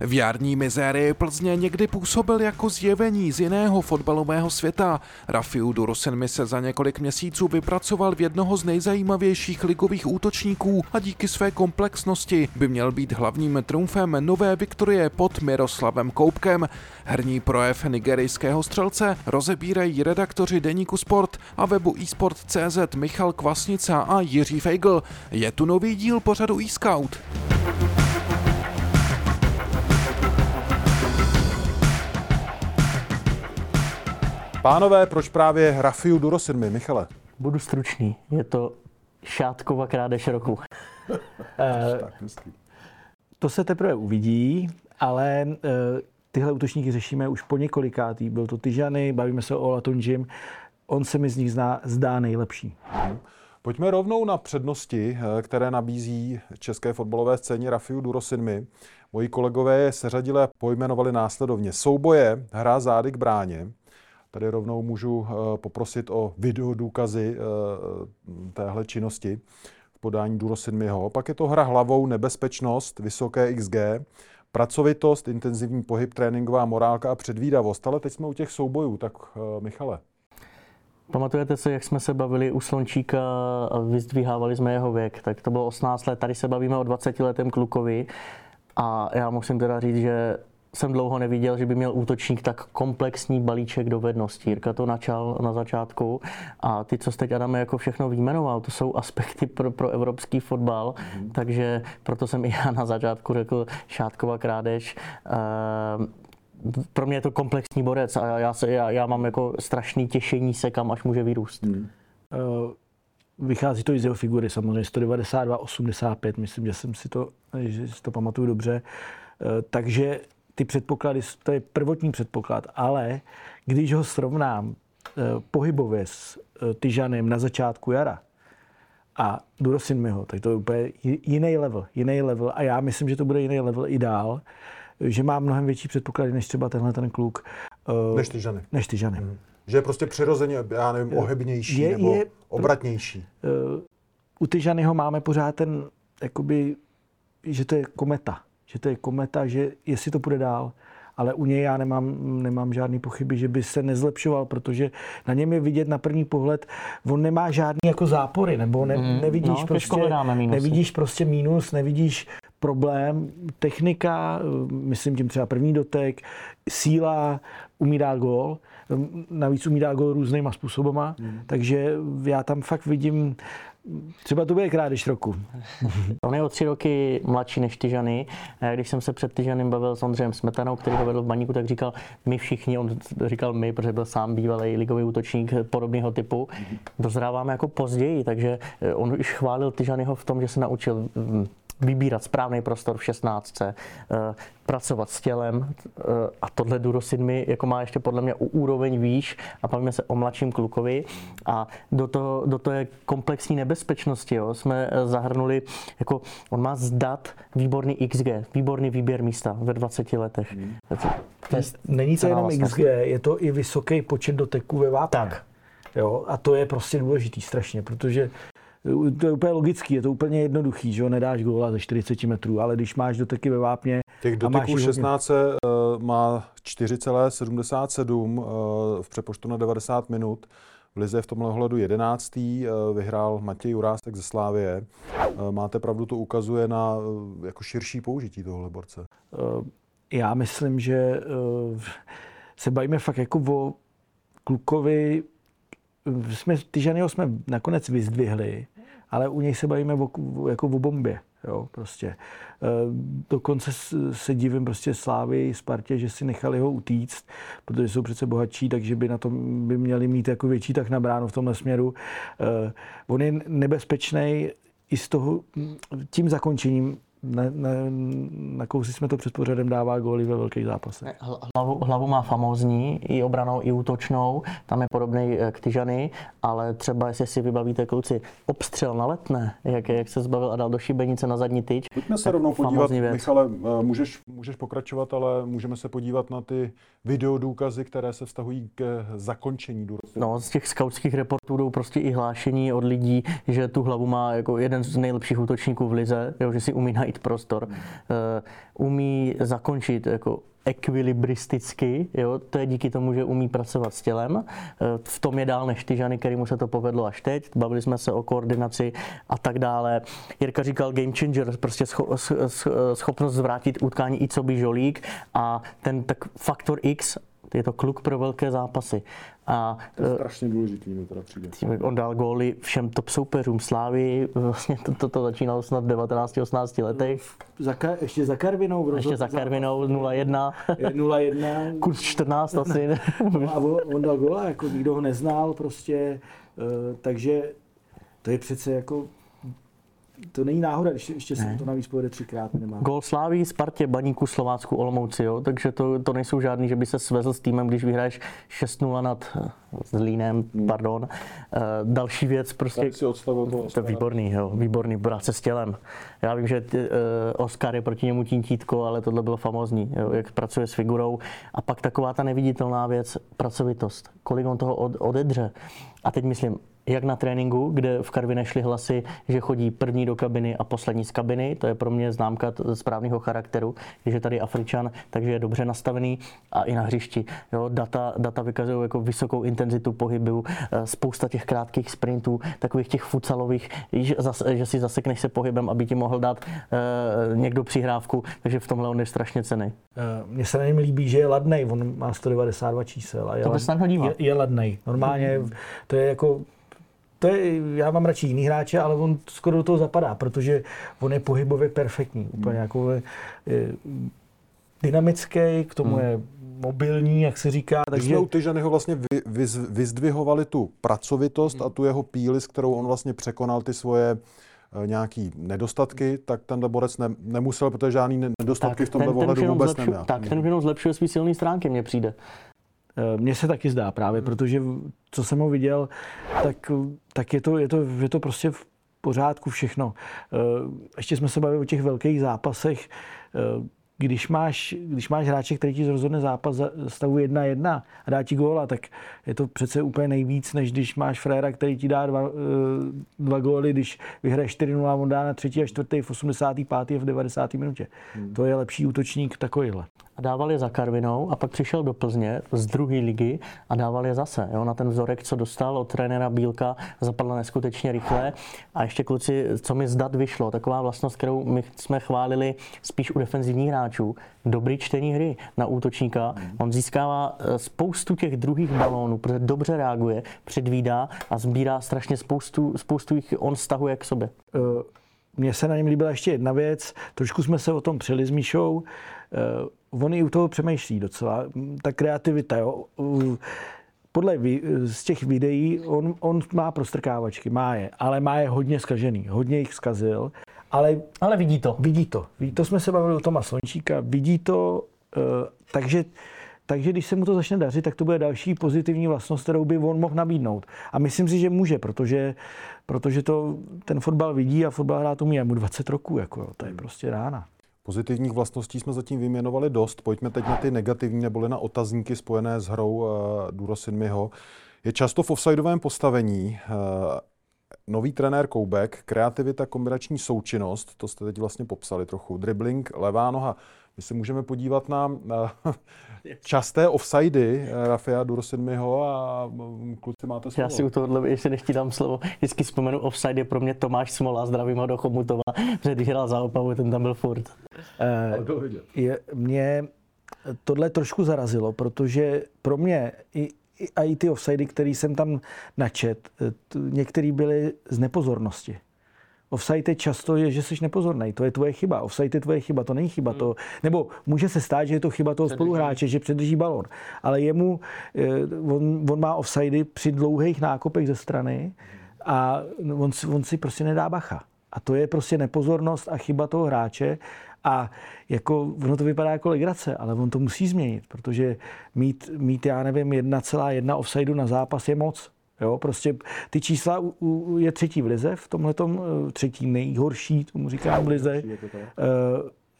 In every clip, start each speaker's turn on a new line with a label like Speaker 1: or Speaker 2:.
Speaker 1: V jarní mizérii Plzně někdy působil jako zjevení z jiného fotbalového světa. Rafiu Durosenmi se za několik měsíců vypracoval v jednoho z nejzajímavějších ligových útočníků a díky své komplexnosti by měl být hlavním trumfem nové Viktorie pod Miroslavem Koupkem. Herní projev nigerijského střelce rozebírají redaktoři Deníku Sport a webu eSport.cz Michal Kvasnica a Jiří Feigl. Je tu nový díl pořadu eScout.
Speaker 2: Pánové, proč právě Rafiu Durosinmi, Michale?
Speaker 3: Budu stručný. Je to šátkova krádež roku. Eh, to se teprve uvidí, ale eh, tyhle útočníky řešíme už po několikátý. Byl to Tyžany, bavíme se o Olatunžim. On se mi z nich zná, zdá nejlepší.
Speaker 2: Pojďme rovnou na přednosti, eh, které nabízí české fotbalové scéně Rafiu Durosinmi. Moji kolegové je seřadili a pojmenovali následovně. Souboje, hra zády k bráně, Tady rovnou můžu eh, poprosit o video důkazy eh, téhle činnosti v podání Durosinmiho. Pak je to hra hlavou, nebezpečnost, vysoké XG, pracovitost, intenzivní pohyb, tréninková morálka a předvídavost. Ale teď jsme u těch soubojů, tak eh, Michale.
Speaker 3: Pamatujete se, jak jsme se bavili u Slončíka a vyzdvihávali jsme jeho věk, tak to bylo 18 let, tady se bavíme o 20 letém klukovi a já musím teda říct, že jsem dlouho neviděl, že by měl útočník tak komplexní balíček dovedností. Jirka to načal na začátku a ty, co jste teď Adame jako všechno výjmenoval, to jsou aspekty pro, pro evropský fotbal, mm. takže proto jsem i já na začátku řekl šátková krádež. Ehm, pro mě je to komplexní borec a já, se, já, já mám jako strašný těšení se, kam až může vyrůst. Mm. Uh,
Speaker 4: vychází to i z jeho figury samozřejmě, 192, 85, myslím, že jsem si to, že si to pamatuju dobře. Uh, takže ty předpoklady, to je prvotní předpoklad, ale když ho srovnám eh, pohybově s eh, Tyžanem na začátku jara a Durosinmiho, tak to je úplně jiný level, jiný level a já myslím, že to bude jiný level i dál, že má mnohem větší předpoklady než třeba tenhle ten kluk.
Speaker 2: Eh, než Tyžany.
Speaker 4: Než Tyžany.
Speaker 2: Hmm. Že je prostě přirozeně, já nevím, ohebnější je, nebo je, obratnější.
Speaker 4: U Tyžanyho máme pořád ten, jakoby, že to je kometa že to je kometa, že jestli to půjde dál, ale u něj já nemám, nemám žádný pochyby, že by se nezlepšoval, protože na něm je vidět na první pohled, on nemá žádný jako zápory, nebo ne, mm, nevidíš,
Speaker 3: no,
Speaker 4: prostě, nevidíš prostě mínus, nevidíš problém, technika, myslím tím třeba první dotek, síla, umí dát gól, navíc umí dát gól různýma způsobama, mm. takže já tam fakt vidím Třeba to bude krádež roku.
Speaker 3: On je o tři roky mladší než Tyžany. Když jsem se před Tyžanem bavil s Ondřejem Smetanou, který ho vedl v Baníku, tak říkal, my všichni, on říkal my, protože byl sám bývalý ligový útočník podobného typu, dozráváme jako později, takže on už chválil Tyžanyho v tom, že se naučil vybírat správný prostor v 16, eh, pracovat s tělem eh, a tohle Durosin mi jako má ještě podle mě úroveň výš a bavíme se o mladším klukovi a do toho, do toho je komplexní nebezpečnosti. Jo. Jsme eh, zahrnuli, jako on má zdat výborný XG, výborný výběr místa ve 20 letech. Hmm.
Speaker 4: To je Není to jenom XG, je to i vysoký počet doteků ve vápně. Tak. Jo, a to je prostě důležitý strašně, protože to je úplně logický, je to úplně jednoduchý, že jo, nedáš góla ze 40 metrů, ale když máš doteky ve vápně...
Speaker 2: Těch doteků 16 hodně... Eh, má 4,77 eh, v přepoštu na 90 minut. V Lize v tomhle ohledu 11. Eh, vyhrál Matěj Jurásek ze Slávie. Máte pravdu, to ukazuje na jako širší použití tohohle borce.
Speaker 4: Já myslím, že se bavíme fakt jako o klukovi, jsme, Tyžanyho jsme nakonec vyzdvihli, ale u něj se bavíme o, jako o bombě. Jo, prostě. E, dokonce se divím prostě Slávy, Spartě, že si nechali ho utíct, protože jsou přece bohatší, takže by na tom by měli mít jako větší tak na bránu v tomhle směru. E, on je nebezpečný i z toho, tím zakončením ne, ne, nakousli jsme to před pořadem, dává góly ve velkých zápasech.
Speaker 3: Hlavu, hlavu má famózní, i obranou, i útočnou, tam je podobný eh, k Tyžany, ale třeba, jestli si vybavíte kluci, obstřel na letné, jak, jak se zbavil a dal do šibenice na zadní tyč.
Speaker 2: Pojďme se rovnou podívat, věc. Michale, eh, můžeš, můžeš pokračovat, ale můžeme se podívat na ty videodůkazy, které se vztahují k zakončení Durosu.
Speaker 3: No, z těch skautských reportů jdou prostě i hlášení od lidí, že tu hlavu má jako jeden z nejlepších útočníků v lize, jo, že si umí najít prostor, uh, umí zakončit jako ekvilibristicky, jo, to je díky tomu, že umí pracovat s tělem. Eh, v tom je dál než Tyžany, kterýmu se to povedlo až teď. Bavili jsme se o koordinaci a tak dále. Jirka říkal game changer, prostě schopnost zvrátit utkání i co by žolík a ten tak faktor X je to kluk pro velké zápasy.
Speaker 2: A, to je strašně důležitý, mi teda přijde.
Speaker 3: On dal góly všem top soupeřům Slávy, vlastně to, to, to začínalo snad v 19-18 letech.
Speaker 4: Za, ještě za Karvinou.
Speaker 3: Ještě za Karvinou 0-1.
Speaker 4: 0-1.
Speaker 3: Kurs 14 asi.
Speaker 4: no a on, on dal góla, jako nikdo ho neznal prostě, uh, takže to je přece jako to není náhoda, když ještě se to navíc povede třikrát. Nemá.
Speaker 3: Gol Sláví, Spartě, Baníku, Slovácku, Olomouci, jo? takže to, to nejsou žádný, že by se svezl s týmem, když vyhraješ 6-0 nad Zlínem, hmm. pardon. Uh, další věc, prostě... Tak
Speaker 2: si odstavil
Speaker 3: to, to je výborný, jo, výborný, práce s tělem. Já vím, že uh, Oscar je proti němu tintítko, ale tohle bylo famózní, jo, jak pracuje s figurou. A pak taková ta neviditelná věc, pracovitost. Kolik on toho od, odedře. A teď myslím, jak na tréninku, kde v Karvi nešly hlasy, že chodí první do kabiny a poslední z kabiny. To je pro mě známka správného charakteru, že je tady Afričan, takže je dobře nastavený a i na hřišti. Jo, data, data vykazují jako vysokou intenzitu pohybu, eh, spousta těch krátkých sprintů, takových těch futsalových, že, že si zasekneš se pohybem, aby ti mohl dát uh, někdo přihrávku, takže v tomhle on je strašně cený.
Speaker 4: Uh, Mně se na něm líbí, že je ladnej, on má 192 čísel. A je
Speaker 3: to lad,
Speaker 4: je, je ladnej. Normálně to je jako to je, já mám radši jiný hráče, ale on skoro do toho zapadá, protože on je pohybově perfektní. Úplně hmm. jako je, je dynamický, k tomu hmm. je mobilní, jak se říká.
Speaker 2: Takže jsme u Tyžanyho vlastně vy, vyz, vyzdvihovali tu pracovitost hmm. a tu jeho píli, s kterou on vlastně překonal ty svoje e, nějaký nedostatky, tak ten Borec ne, nemusel, protože žádný nedostatky tak v tomhle ohledu vůbec neměl.
Speaker 3: Tak, ten jenom zlepšuje své silné stránky, mně přijde.
Speaker 4: Eh, mně se taky zdá právě, protože co jsem ho viděl, tak, tak je, to, je, to, je to prostě v pořádku všechno. Eh, ještě jsme se bavili o těch velkých zápasech, eh, když máš, když máš hráče, který ti rozhodne zápas za stavu 1-1 a dá ti góla, tak je to přece úplně nejvíc, než když máš fréra, který ti dá dva, dva góly, když vyhraje 4-0 a on dá na třetí a čtvrtý v 85. a v 90. minutě. Hmm. To je lepší útočník takovýhle
Speaker 3: a dával je za Karvinou a pak přišel do Plzně z druhé ligy a dával je zase. Jo, na ten vzorek, co dostal od trenéra Bílka, zapadl neskutečně rychle. A ještě kluci, co mi zdat vyšlo, taková vlastnost, kterou my jsme chválili spíš u defenzivních hráčů, dobrý čtení hry na útočníka. On získává eh, spoustu těch druhých balónů, protože dobře reaguje, předvídá a sbírá strašně spoustu, spoustu jich on stahuje k sobě. Eh,
Speaker 4: mně se na něm líbila ještě jedna věc, trošku jsme se o tom přeli s Míšou. Eh, on i u toho přemýšlí docela. Ta kreativita, jo. Podle z těch videí on, on má prostrkávačky, má je, ale má je hodně skažený, hodně jich zkazil. Ale,
Speaker 3: ale vidí to.
Speaker 4: Vidí to. Ví, to jsme se bavili o Toma Slončíka. Vidí to, uh, takže takže když se mu to začne dařit, tak to bude další pozitivní vlastnost, kterou by on mohl nabídnout. A myslím si, že může, protože, protože to ten fotbal vidí a fotbal hrát umí. A mu 20 roků, jako, to je prostě rána.
Speaker 2: Pozitivních vlastností jsme zatím vyjmenovali dost. Pojďme teď na ty negativní neboli na otazníky spojené s hrou uh, Duro Sinmiho. Je často v offsideovém postavení. Nový trenér Koubek, kreativita, kombinační součinnost, to jste teď vlastně popsali trochu. Dribbling, levá noha. My se můžeme podívat na uh, časté offsidy eh, Rafia Durosinmiho a mm, kluci máte slovo.
Speaker 3: Já si u tohohle ještě nechtěl slovo. Vždycky vzpomenu offside je pro mě Tomáš Smola, zdravím ho do Chomutova, protože když hrál za Opavu, ten tam byl furt.
Speaker 4: Uh, je, mě tohle trošku zarazilo, protože pro mě i, a i ty offsidy, které jsem tam načet, eh, některý byly z nepozornosti. Offside je často je, že jsi nepozorný. To je tvoje chyba. Offside je tvoje chyba, to není chyba. Hmm. To, nebo může se stát, že je to chyba toho spoluhráče, že předrží balon. Ale jemu, eh, on, on má offsidy při dlouhých nákopech ze strany a on, on si prostě nedá bacha. A to je prostě nepozornost a chyba toho hráče. A jako, ono to vypadá jako legrace, ale on to musí změnit, protože mít, mít já nevím, 1,1 offsideu na zápas je moc. Jo, prostě ty čísla u, u, je třetí v lize, v tomhle eh, třetí nejhorší, tomu říkám v lize. Eh,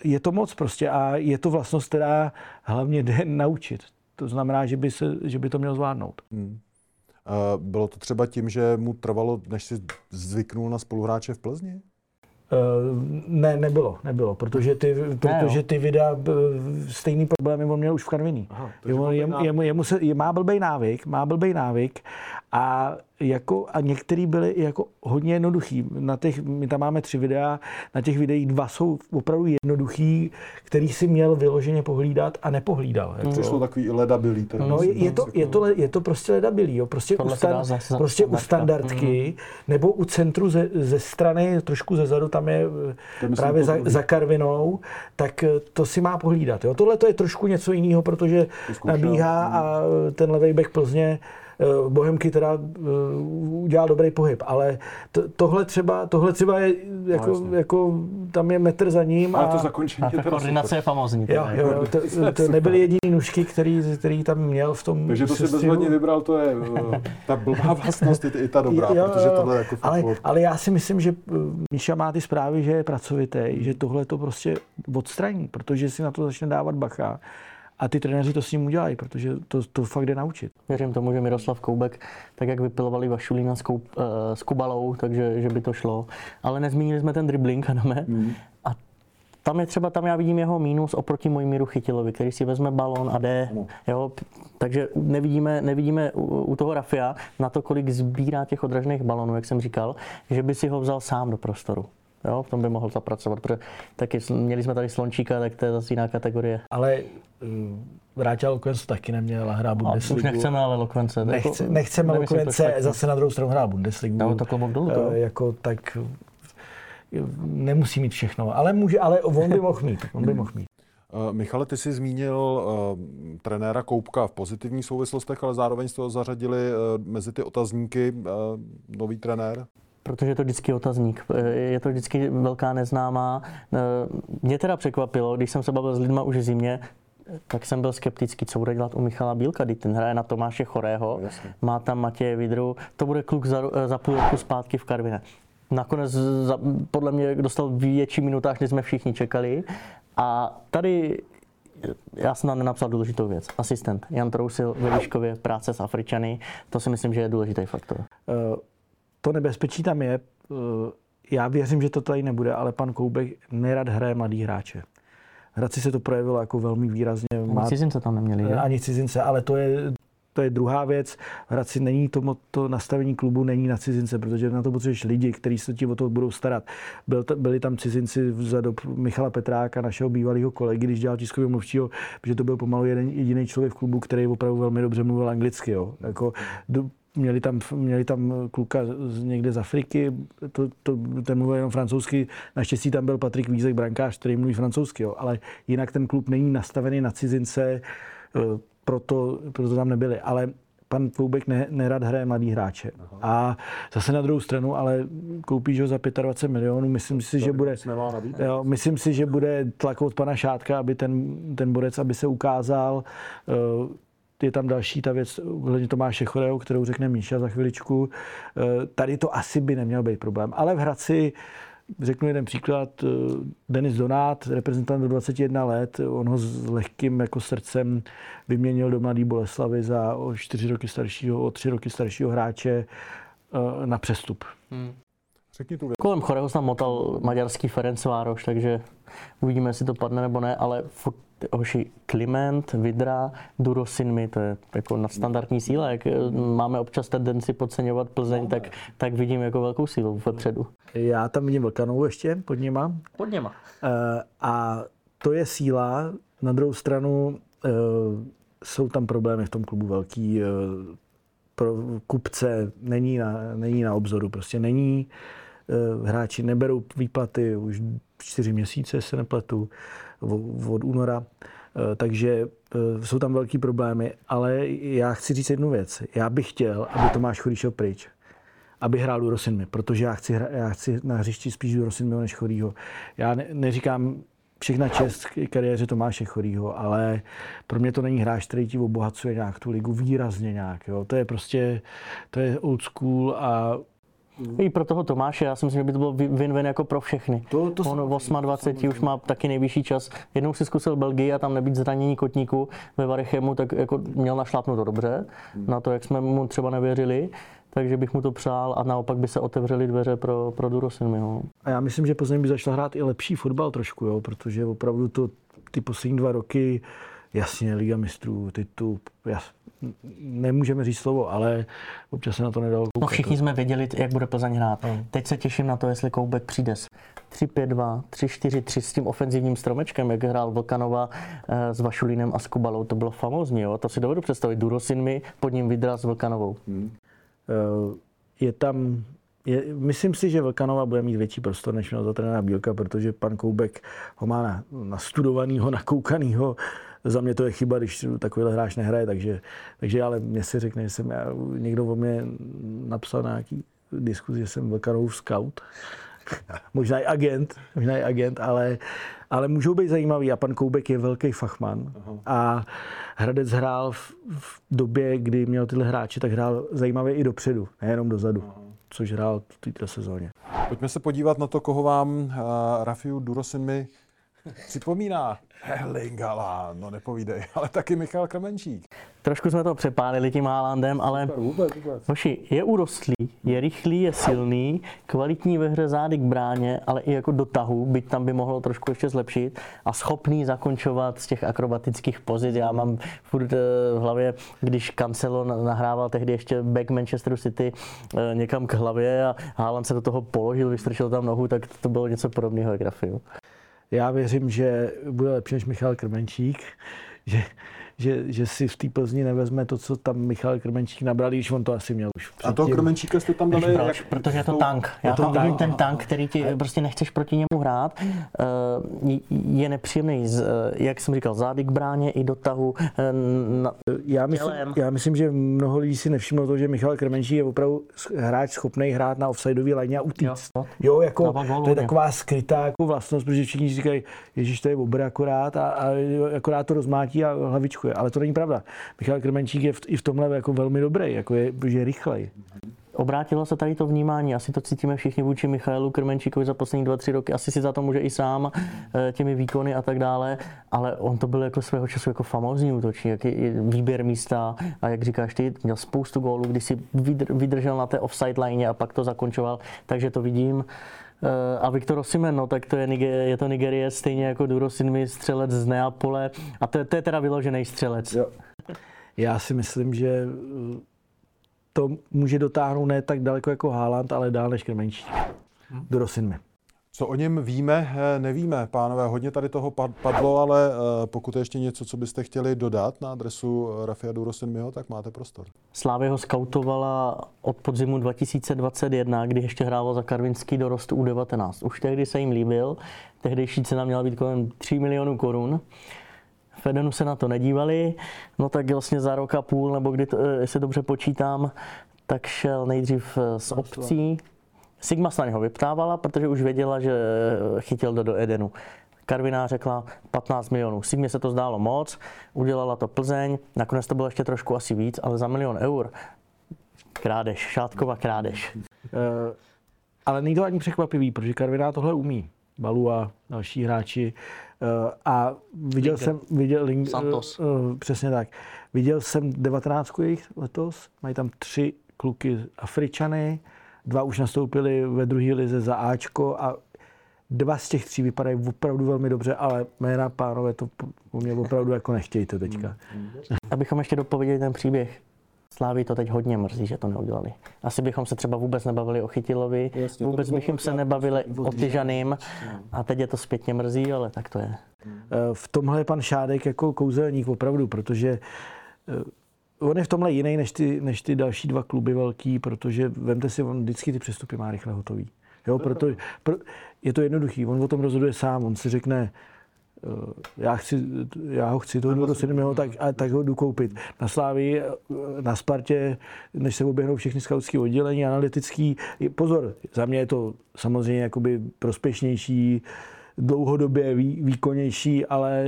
Speaker 4: je to moc prostě a je to vlastnost, která hlavně jde naučit. To znamená, že by, se, že by to měl zvládnout. Hmm.
Speaker 2: Bylo to třeba tím, že mu trvalo, než si zvyknul na spoluhráče v Plzni?
Speaker 4: Uh, ne, nebylo, nebylo, protože ty, protože ty videa, stejný problémy on měl už v Karviní. Aha, jemu, jemu, jemu, jemu se, má blbej návyk, má blbej návyk a jako, a některý byly jako hodně jednoduchý. Na těch, my tam máme tři videa, na těch videích dva jsou opravdu jednoduchý, který si měl vyloženě pohlídat a nepohlídal.
Speaker 2: Jako. To jsou takový ledabilý.
Speaker 4: No, je, je, to, je, to, je to prostě ledabilý. Jo. Prostě, u, stan, prostě u standardky mm. nebo u centru ze, ze strany, trošku ze zadu, tam je Tam právě za, za Karvinou, tak eh, to si má pohlídat. Jo. Tohle to je trošku něco jiného, protože nabíhá a ten levý back Plzně Eh, Bohemky teda eh, udělal dobrý pohyb, ale to, tohle, třeba, tohle třeba je jako, no, jako, tam je metr za ním.
Speaker 2: A, a to zakončení
Speaker 3: a ta koordinace je famozní.
Speaker 4: Jo, jo, jo, to, to nebyly jediný nůžky, který, který tam měl v tom
Speaker 2: Takže to si bezvadně vybral, to je eh, ta blbá vlastnost i, i ta dobrá, jo, protože tohle jako
Speaker 4: ale, ale já si myslím, že Míša má ty zprávy, že je pracovitý, že tohle to prostě odstraní, protože si na to začne dávat bacha a ty trenéři to s ním udělají, protože to, to fakt jde naučit.
Speaker 3: Věřím tomu, že Miroslav Koubek, tak jak vypilovali Vašulína s, Koup, uh, s Kubalou, takže že by to šlo. Ale nezmínili jsme ten dribbling, Adame. Mm. A tam je třeba, tam já vidím jeho mínus oproti Mojmíru Chytilovi, který si vezme balón a jde. Jo, takže nevidíme, nevidíme u, u toho Rafia na to, kolik sbírá těch odražných balonů, jak jsem říkal, že by si ho vzal sám do prostoru. Jo, v tom by mohl zapracovat, protože taky měli jsme tady Slončíka, tak to je zase jiná kategorie.
Speaker 4: Ale uh, Vrátil Lokvence taky neměl a hrál Bundesligu.
Speaker 3: už nechceme ale Lokvence.
Speaker 4: Nechce, jako, nechceme Lokvence, zase na druhou stranu hrál Bundesligu.
Speaker 3: No, to klobouk dolů, to. Uh,
Speaker 4: jako tak nemusí mít všechno, ale může, ale on by mohl mít. On by mohl mít.
Speaker 2: Uh, Michale, ty jsi zmínil uh, trenéra Koupka v pozitivních souvislostech, ale zároveň jste ho zařadili uh, mezi ty otazníky uh, nový trenér
Speaker 3: protože je to vždycky otazník, je to vždycky velká neznámá. Mě teda překvapilo, když jsem se bavil s lidma už v zimě, tak jsem byl skeptický, co bude dělat u Michala Bílka, když ten hraje na Tomáše Chorého, Jasně. má tam Matěje Vidru, to bude kluk za, za půl roku zpátky v Karviné. Nakonec za, podle mě dostal větší minutách, než jsme všichni čekali. A tady já jsem tam nenapsal důležitou věc. Asistent Jan Trousil ve Výškově, práce s Afričany, to si myslím, že je důležitý faktor.
Speaker 4: To nebezpečí tam je. Eh, já věřím, že to tady nebude, ale pan Koubek nerad hraje mladý hráče. Hradci se to projevilo jako velmi výrazně.
Speaker 3: Ani Má... cizince tam neměli, je?
Speaker 4: Ani cizince, ale to je, to je druhá věc. Hradci není to, to nastavení klubu není na cizince, protože na to potřebuješ lidi, kteří se ti o to budou starat. Byl byli tam cizinci za dob Michala Petráka, našeho bývalého kolegy, když dělal tiskového mluvčího, protože to byl pomalu jeden jediný člověk v klubu, který opravdu velmi dobře mluvil anglicky. Jo. Jako, do, Měli tam, měli tam kluka z, někde z Afriky, to, to, ten mluvil jenom francouzsky. Naštěstí tam byl Patrik Vízek, brankář, který mluví francouzsky, jo. ale jinak ten klub není nastavený na cizince, eh, proto, proto tam nebyli. Ale pan Kloubek ne, nerad hraje mladý hráče. Aha. A zase na druhou stranu, ale koupíš ho za 25 milionů, myslím si, to že bude, jo, myslím si, že bude tlak od pana Šátka, aby ten, ten borec, aby se ukázal. Uh, je tam další ta věc, ohledně Tomáše Choreo, kterou řekne Míša za chviličku. Eh, tady to asi by neměl být problém. Ale v Hradci, řeknu jeden příklad, eh, Denis Donát, reprezentant do 21 let, on ho s lehkým jako srdcem vyměnil do Mladý Boleslavy za o 4 roky staršího, o 3 roky staršího hráče eh, na přestup. Hmm.
Speaker 3: Řekni tu věc. Kolem Choreho tam motal maďarský Ferenc Vároš, takže uvidíme, jestli to padne nebo ne, ale furt hoši Kliment, Vidra, Durosinmi, to je jako nadstandardní síla. Jak eh, máme občas tendenci podceňovat Plzeň, tak, tak vidím jako velkou sílu vepředu.
Speaker 4: Já tam vidím Vlkanou ještě pod něma.
Speaker 3: Pod něma.
Speaker 4: Uh, a to je síla. Na druhou stranu uh, jsou tam problémy v tom klubu velký. Uh, pro kupce není na, není na obzoru, prostě není. Uh, hráči neberou výplaty už čtyři měsíce, se nepletu od února, eh, takže eh, jsou tam velký problémy, ale já chci říct jednu věc. Já bych chtěl, aby Tomáš Chudý šel pryč. aby hrál do Rosinmi, protože já chci, já chci na hřišti spíš do Rosinmi než Chorýho. Já ne, neříkám všechna čest kariéře Tomáše Chorýho, ale pro mě to není hráč, který ti obohacuje nějak tu ligu výrazně nějak. Jo. To je prostě, to je old school a
Speaker 3: i pro toho Tomáše, já si myslím, že by to bylo win-win jako pro všechny. To, to On v 28 už má taky nejvyšší čas. Jednou si zkusil Belgii a tam nebýt zranění kotníku ve Varechemu, tak jako měl našlápnout to dobře, hmm. na to, jak jsme mu třeba nevěřili takže bych mu to přál a naopak by se otevřely dveře pro, pro Durosinmi. No.
Speaker 4: A já myslím, že Plzeň by začala hrát i lepší fotbal trošku, jo, protože opravdu to ty poslední dva roky, jasně, Liga mistrů, titul, jas, nemůžeme říct slovo, ale občas se na to nedalo koukat.
Speaker 3: No všichni jsme věděli, jak bude Plzeň hrát. No. Teď se těším na to, jestli Koubek přijde s 3-5-2, 3-4-3 s tím ofenzivním stromečkem, jak hrál Vlkanova eh, s Vašulínem a s Kubalou. To bylo famózní, jo? to si dovedu představit. Durosinmi, pod ním Vidra s Vlkanovou.
Speaker 4: Eh, je tam je, myslím si, že Vlkanova bude mít větší prostor, než měl za trenéra Bílka, protože pan Koubek ho má na, nastudovanýho, nakoukanýho. Za mě to je chyba, když takovýhle hráč nehraje, takže, takže ale mě si řekne, že jsem já, někdo o mě napsal na nějaký diskuzi, že jsem Vlkanovův scout. možná i agent, možná i agent, ale, ale můžou být zajímavý a pan Koubek je velký fachman a Hradec hrál v, v době, kdy měl tyhle hráče, tak hrál zajímavě i dopředu, nejenom dozadu, uh-huh. což hrál v této sezóně.
Speaker 2: Pojďme se podívat na to, koho vám uh, Rafiu Durosinmi připomíná. Herlingala, no nepovídej, ale taky Michal Krmenčík.
Speaker 3: Trošku jsme to přepálili tím Haalandem, ale Hoši, je urostlý, je rychlý, je silný, kvalitní ve hře zády k bráně, ale i jako do tahu, byť tam by mohlo trošku ještě zlepšit a schopný zakončovat z těch akrobatických pozic. Já mám furt eh, v hlavě, když Cancelo nahrával tehdy ještě back Manchesteru City eh, někam k hlavě a Haaland se do toho položil, vystrčil tam nohu, tak to bylo něco podobného jak Rafiu.
Speaker 4: Já věřím, že bude lepší než Michal Krmenčík, že že, že si v té Plzni nevezme to, co tam Michal Krmenčík nabral, když on to asi měl už.
Speaker 2: Předtím. A toho Krmenčíka jste tam dali?
Speaker 3: Proč? Jak... Protože je to tank. Já to tam tank. vidím ten tank, který ti prostě nechceš proti němu hrát. Eh, je nepříjemný, eh, jak jsem říkal, zády k bráně i do tahu. Eh,
Speaker 4: na... Já, myslím, já myslím, že mnoho lidí si nevšimlo to, že Michal Krmenčík je opravdu hráč schopný hrát na offsideový line a utíct. Jo, jo jako, to je taková skrytá jako vlastnost, protože všichni říkají, Ježíš, to je obr akorát a, a akorát to rozmátí a hlavičku je. Ale to není pravda. Michal Krmenčík je v, i v tomhle jako velmi dobrý, jako je, že je rychlej.
Speaker 3: Obrátilo se tady to vnímání, asi to cítíme všichni vůči Michailu Krmenčíkovi za poslední dva, tři roky, asi si za to může i sám eh, těmi výkony a tak dále, ale on to byl jako svého času jako famózní útočník, jaký výběr místa a jak říkáš ty, měl spoustu gólů, kdy si vydržel na té offside line a pak to zakončoval, takže to vidím. Eh, a Viktor Osimen, no tak to je, je to Nigerie stejně jako Durosinmi, střelec z Neapole. A to, to je teda vyložený střelec. Jo.
Speaker 4: Já si myslím, že eh, to může dotáhnout ne tak daleko jako Haaland, ale dál než Krmenčík. Hmm. Durosinmi.
Speaker 2: Co o něm víme, eh, nevíme, pánové. Hodně tady toho padlo, ale eh, pokud je ještě něco, co byste chtěli dodat na adresu eh, Rafia Durosinmiho, tak máte prostor.
Speaker 3: Slávě ho skautovala od podzimu 2021, kdy ještě hrával za karvinský dorost U19. Už tehdy se jim líbil, tehdejší cena měla být kolem 3 milionů korun. Fedenu se na to nedívali, no tak vlastně za rok a půl, nebo kdy, to, jestli dobře počítám, tak šel nejdřív z obcí, Sigma se na něho vyptávala, protože už věděla, že chytil do, do Edenu. Karviná řekla 15 milionů. Sigmě se to zdálo moc, udělala to Plzeň, nakonec to bylo ještě trošku asi víc, ale za milion eur krádež, šátková krádež. Uh,
Speaker 4: ale není to ani překvapivý, protože Karviná tohle umí. Balu a další hráči. Uh, a viděl Linger. jsem, viděl, Ling,
Speaker 3: Santos.
Speaker 4: Uh, přesně tak. Viděl jsem 19 jich letos, mají tam tři kluky Afričany, Dva už nastoupili ve druhé lize za Ačko a dva z těch tří vypadají opravdu velmi dobře, ale jména pánové to po mě opravdu jako nechtějte teďka.
Speaker 3: Abychom ještě dopověděli ten příběh. Slávy to teď hodně mrzí, že to neudělali. Asi bychom se třeba vůbec nebavili o Chytilovi, Jasně, vůbec bychom se nebavili o Tyžaným a teď je to zpětně mrzí, ale tak to je.
Speaker 4: V tomhle je pan Šádek jako kouzelník opravdu, protože eh, on je v tomhle jiný než ty, než ty další dva kluby velký, protože vemte si, on vždycky ty přestupy má rychle hotový. Jo, proto, pro, je to jednoduchý, on o tom rozhoduje sám, on si řekne, Eh, já, chci, já ho chci toho do 7. tak, a tak ho jdu koupit. Na Slávii, eh, na Spartě, než se oběhnou všechny skautské oddělení, analytický. Pozor, za mě je to samozřejmě jakoby prospěšnější, dlouhodobě vý, výkonnější, ale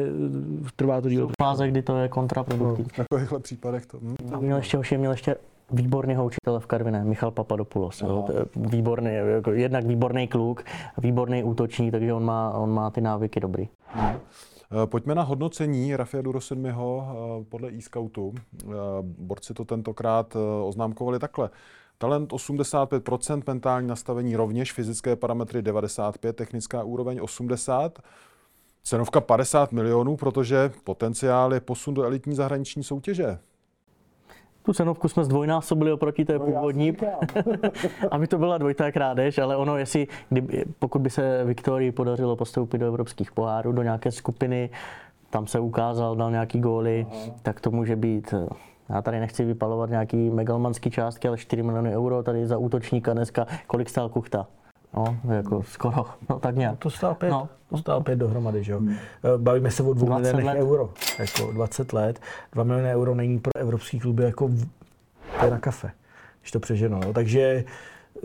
Speaker 4: trvá to díl.
Speaker 3: Fáze, kdy to je kontraproduktivní.
Speaker 2: No, v takovýchhle případech to... Hm.
Speaker 3: Měl ještě, hoši, měl ještě výborného učitele v Karviné, Michal Papadopoulos. Jo, výborný, jako jednak výborný kluk, výborný útočník, takže on má, on má ty návyky dobrý. Hmm.
Speaker 2: Pojďme na hodnocení Rafia Durosinmiho eh, podle e-scoutu. Eh, borci to tentokrát oznámkovali takhle. Talent 85%, mentální nastavení rovněž, fyzické parametry 95, technická úroveň 80, cenovka 50 milionů, protože potenciál je posun do elitní zahraniční soutěže.
Speaker 3: Tu cenovku jsme zdvojnásobili oproti té no, původní, aby to byla dvojitá krádež, ale ono, jestli, kdyby, pokud by se Viktorii podařilo postoupit do evropských pohárů, do nějaké skupiny, tam se ukázal, dal nějaký góly, Aha. tak to může být já tady nechci vypalovat nějaký megalomanský částky, ale 4 miliony euro tady za útočníka dneska. Kolik stál Kuchta? No, jako skoro, no tak nějak.
Speaker 4: To stál pět, no. to stál pět dohromady, že jo. Hmm. Bavíme se o dvou milionech let. euro, jako 20 let. 2 miliony euro není pro evropský kluby jako v, to je na kafe, když to přeženo. No. Takže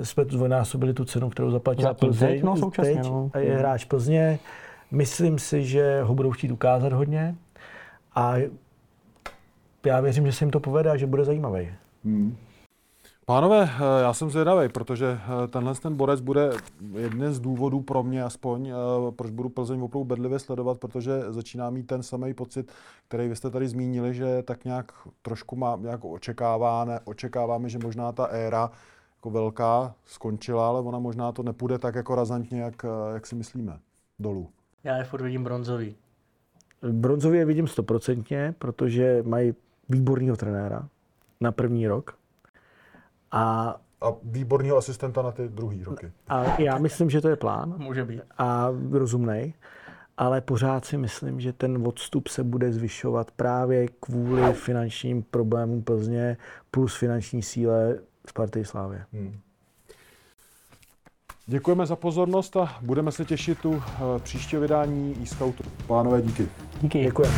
Speaker 4: jsme tu dvojnásobili tu cenu, kterou zaplatila
Speaker 3: Plzeň. No, současně, teď no.
Speaker 4: je hráč Plzně. Myslím si, že ho budou chtít ukázat hodně. A já věřím, že se jim to povede a že bude zajímavý. Hmm.
Speaker 2: Pánové, eh, já jsem zvědavý, protože eh, tenhle ten borec bude jeden z důvodů pro mě aspoň, eh, proč budu Plzeň opravdu bedlivě sledovat, protože začíná mít ten samý pocit, který vy jste tady zmínili, že tak nějak trošku má, nějak očekáváme, očekáváme, že možná ta éra jako velká skončila, ale ona možná to nepůjde tak jako razantně, jak, jak si myslíme, dolů.
Speaker 3: Já je furt vidím bronzový.
Speaker 4: Bronzový je vidím stoprocentně, protože mají výborného trenéra na první rok. A,
Speaker 2: a výborného asistenta na ty druhý roky.
Speaker 4: A já myslím, že to je plán.
Speaker 3: Může být.
Speaker 4: A rozumnej. Ale pořád si myslím, že ten odstup se bude zvyšovat právě kvůli finančním problémům Plzně plus finanční síle Sparty Slávě. Hmm.
Speaker 2: Děkujeme za pozornost a budeme se těšit u eh, příštího vydání e-Scoutu. Pánové, díky.
Speaker 3: Díky.
Speaker 4: Děkujeme.